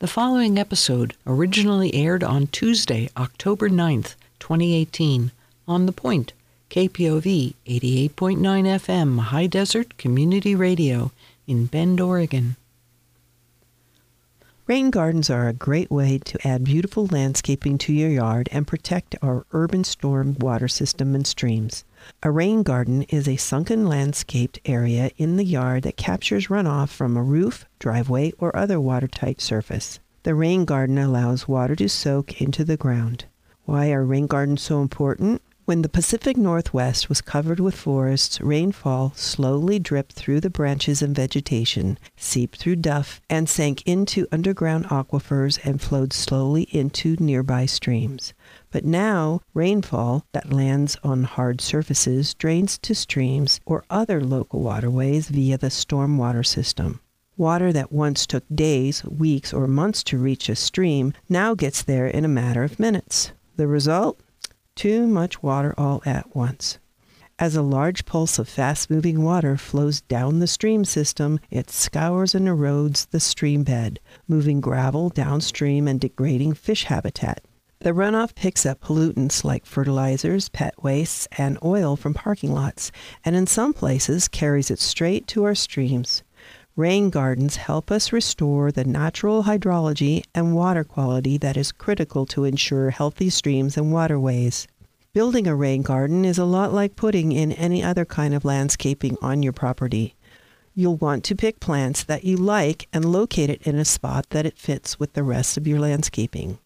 The following episode originally aired on Tuesday, October 9th, 2018, on The Point, KPOV 88.9 FM, High Desert Community Radio in Bend, Oregon. Rain gardens are a great way to add beautiful landscaping to your yard and protect our urban storm water system and streams. A rain garden is a sunken landscaped area in the yard that captures runoff from a roof, driveway, or other watertight surface. The rain garden allows water to soak into the ground. Why are rain gardens so important? When the Pacific Northwest was covered with forests, rainfall slowly dripped through the branches and vegetation, seeped through duff, and sank into underground aquifers and flowed slowly into nearby streams. But now, rainfall that lands on hard surfaces drains to streams or other local waterways via the stormwater system. Water that once took days, weeks, or months to reach a stream now gets there in a matter of minutes. The result? Too much water all at once. As a large pulse of fast moving water flows down the stream system, it scours and erodes the stream bed, moving gravel downstream and degrading fish habitat. The runoff picks up pollutants like fertilizers, pet wastes, and oil from parking lots, and in some places carries it straight to our streams. Rain gardens help us restore the natural hydrology and water quality that is critical to ensure healthy streams and waterways. Building a rain garden is a lot like putting in any other kind of landscaping on your property. You'll want to pick plants that you like and locate it in a spot that it fits with the rest of your landscaping.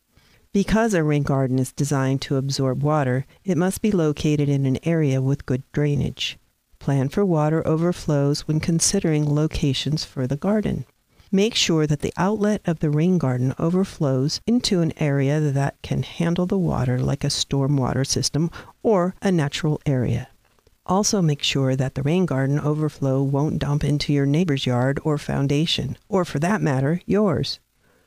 Because a rain garden is designed to absorb water, it must be located in an area with good drainage. Plan for water overflows when considering locations for the garden. Make sure that the outlet of the rain garden overflows into an area that can handle the water like a stormwater system or a natural area. Also make sure that the rain garden overflow won't dump into your neighbor's yard or foundation, or for that matter, yours.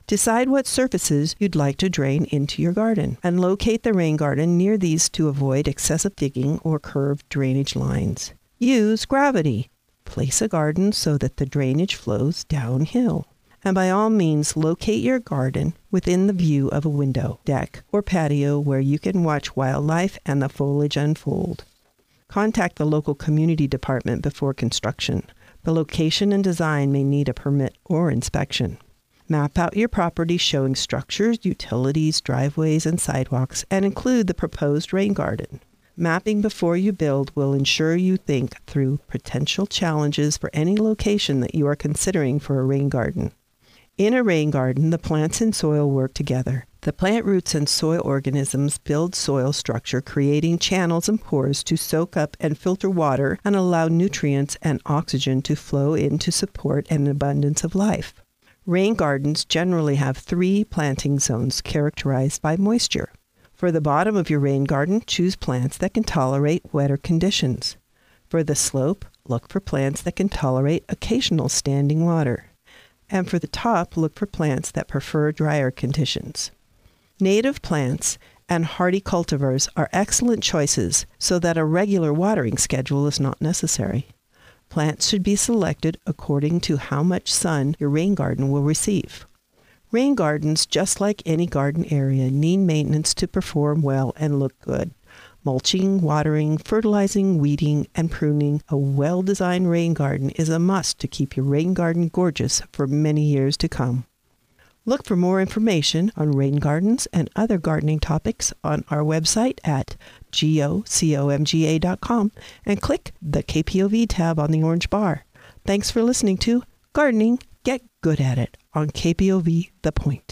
Decide what surfaces you'd like to drain into your garden and locate the rain garden near these to avoid excessive digging or curved drainage lines. Use gravity. Place a garden so that the drainage flows downhill. And by all means, locate your garden within the view of a window, deck, or patio where you can watch wildlife and the foliage unfold. Contact the local community department before construction. The location and design may need a permit or inspection. Map out your property showing structures, utilities, driveways, and sidewalks, and include the proposed rain garden. Mapping before you build will ensure you think through potential challenges for any location that you are considering for a rain garden. In a rain garden, the plants and soil work together. The plant roots and soil organisms build soil structure, creating channels and pores to soak up and filter water and allow nutrients and oxygen to flow in to support an abundance of life. Rain gardens generally have three planting zones characterized by moisture. For the bottom of your rain garden, choose plants that can tolerate wetter conditions. For the slope, look for plants that can tolerate occasional standing water. And for the top, look for plants that prefer drier conditions. Native plants and hardy cultivars are excellent choices so that a regular watering schedule is not necessary. Plants should be selected according to how much sun your rain garden will receive. Rain gardens, just like any garden area, need maintenance to perform well and look good. Mulching, watering, fertilizing, weeding, and pruning a well designed rain garden is a must to keep your rain garden gorgeous for many years to come. Look for more information on rain gardens and other gardening topics on our website at gocomga.com and click the KPOV tab on the orange bar. Thanks for listening to Gardening Get Good at It on KPOV The Point.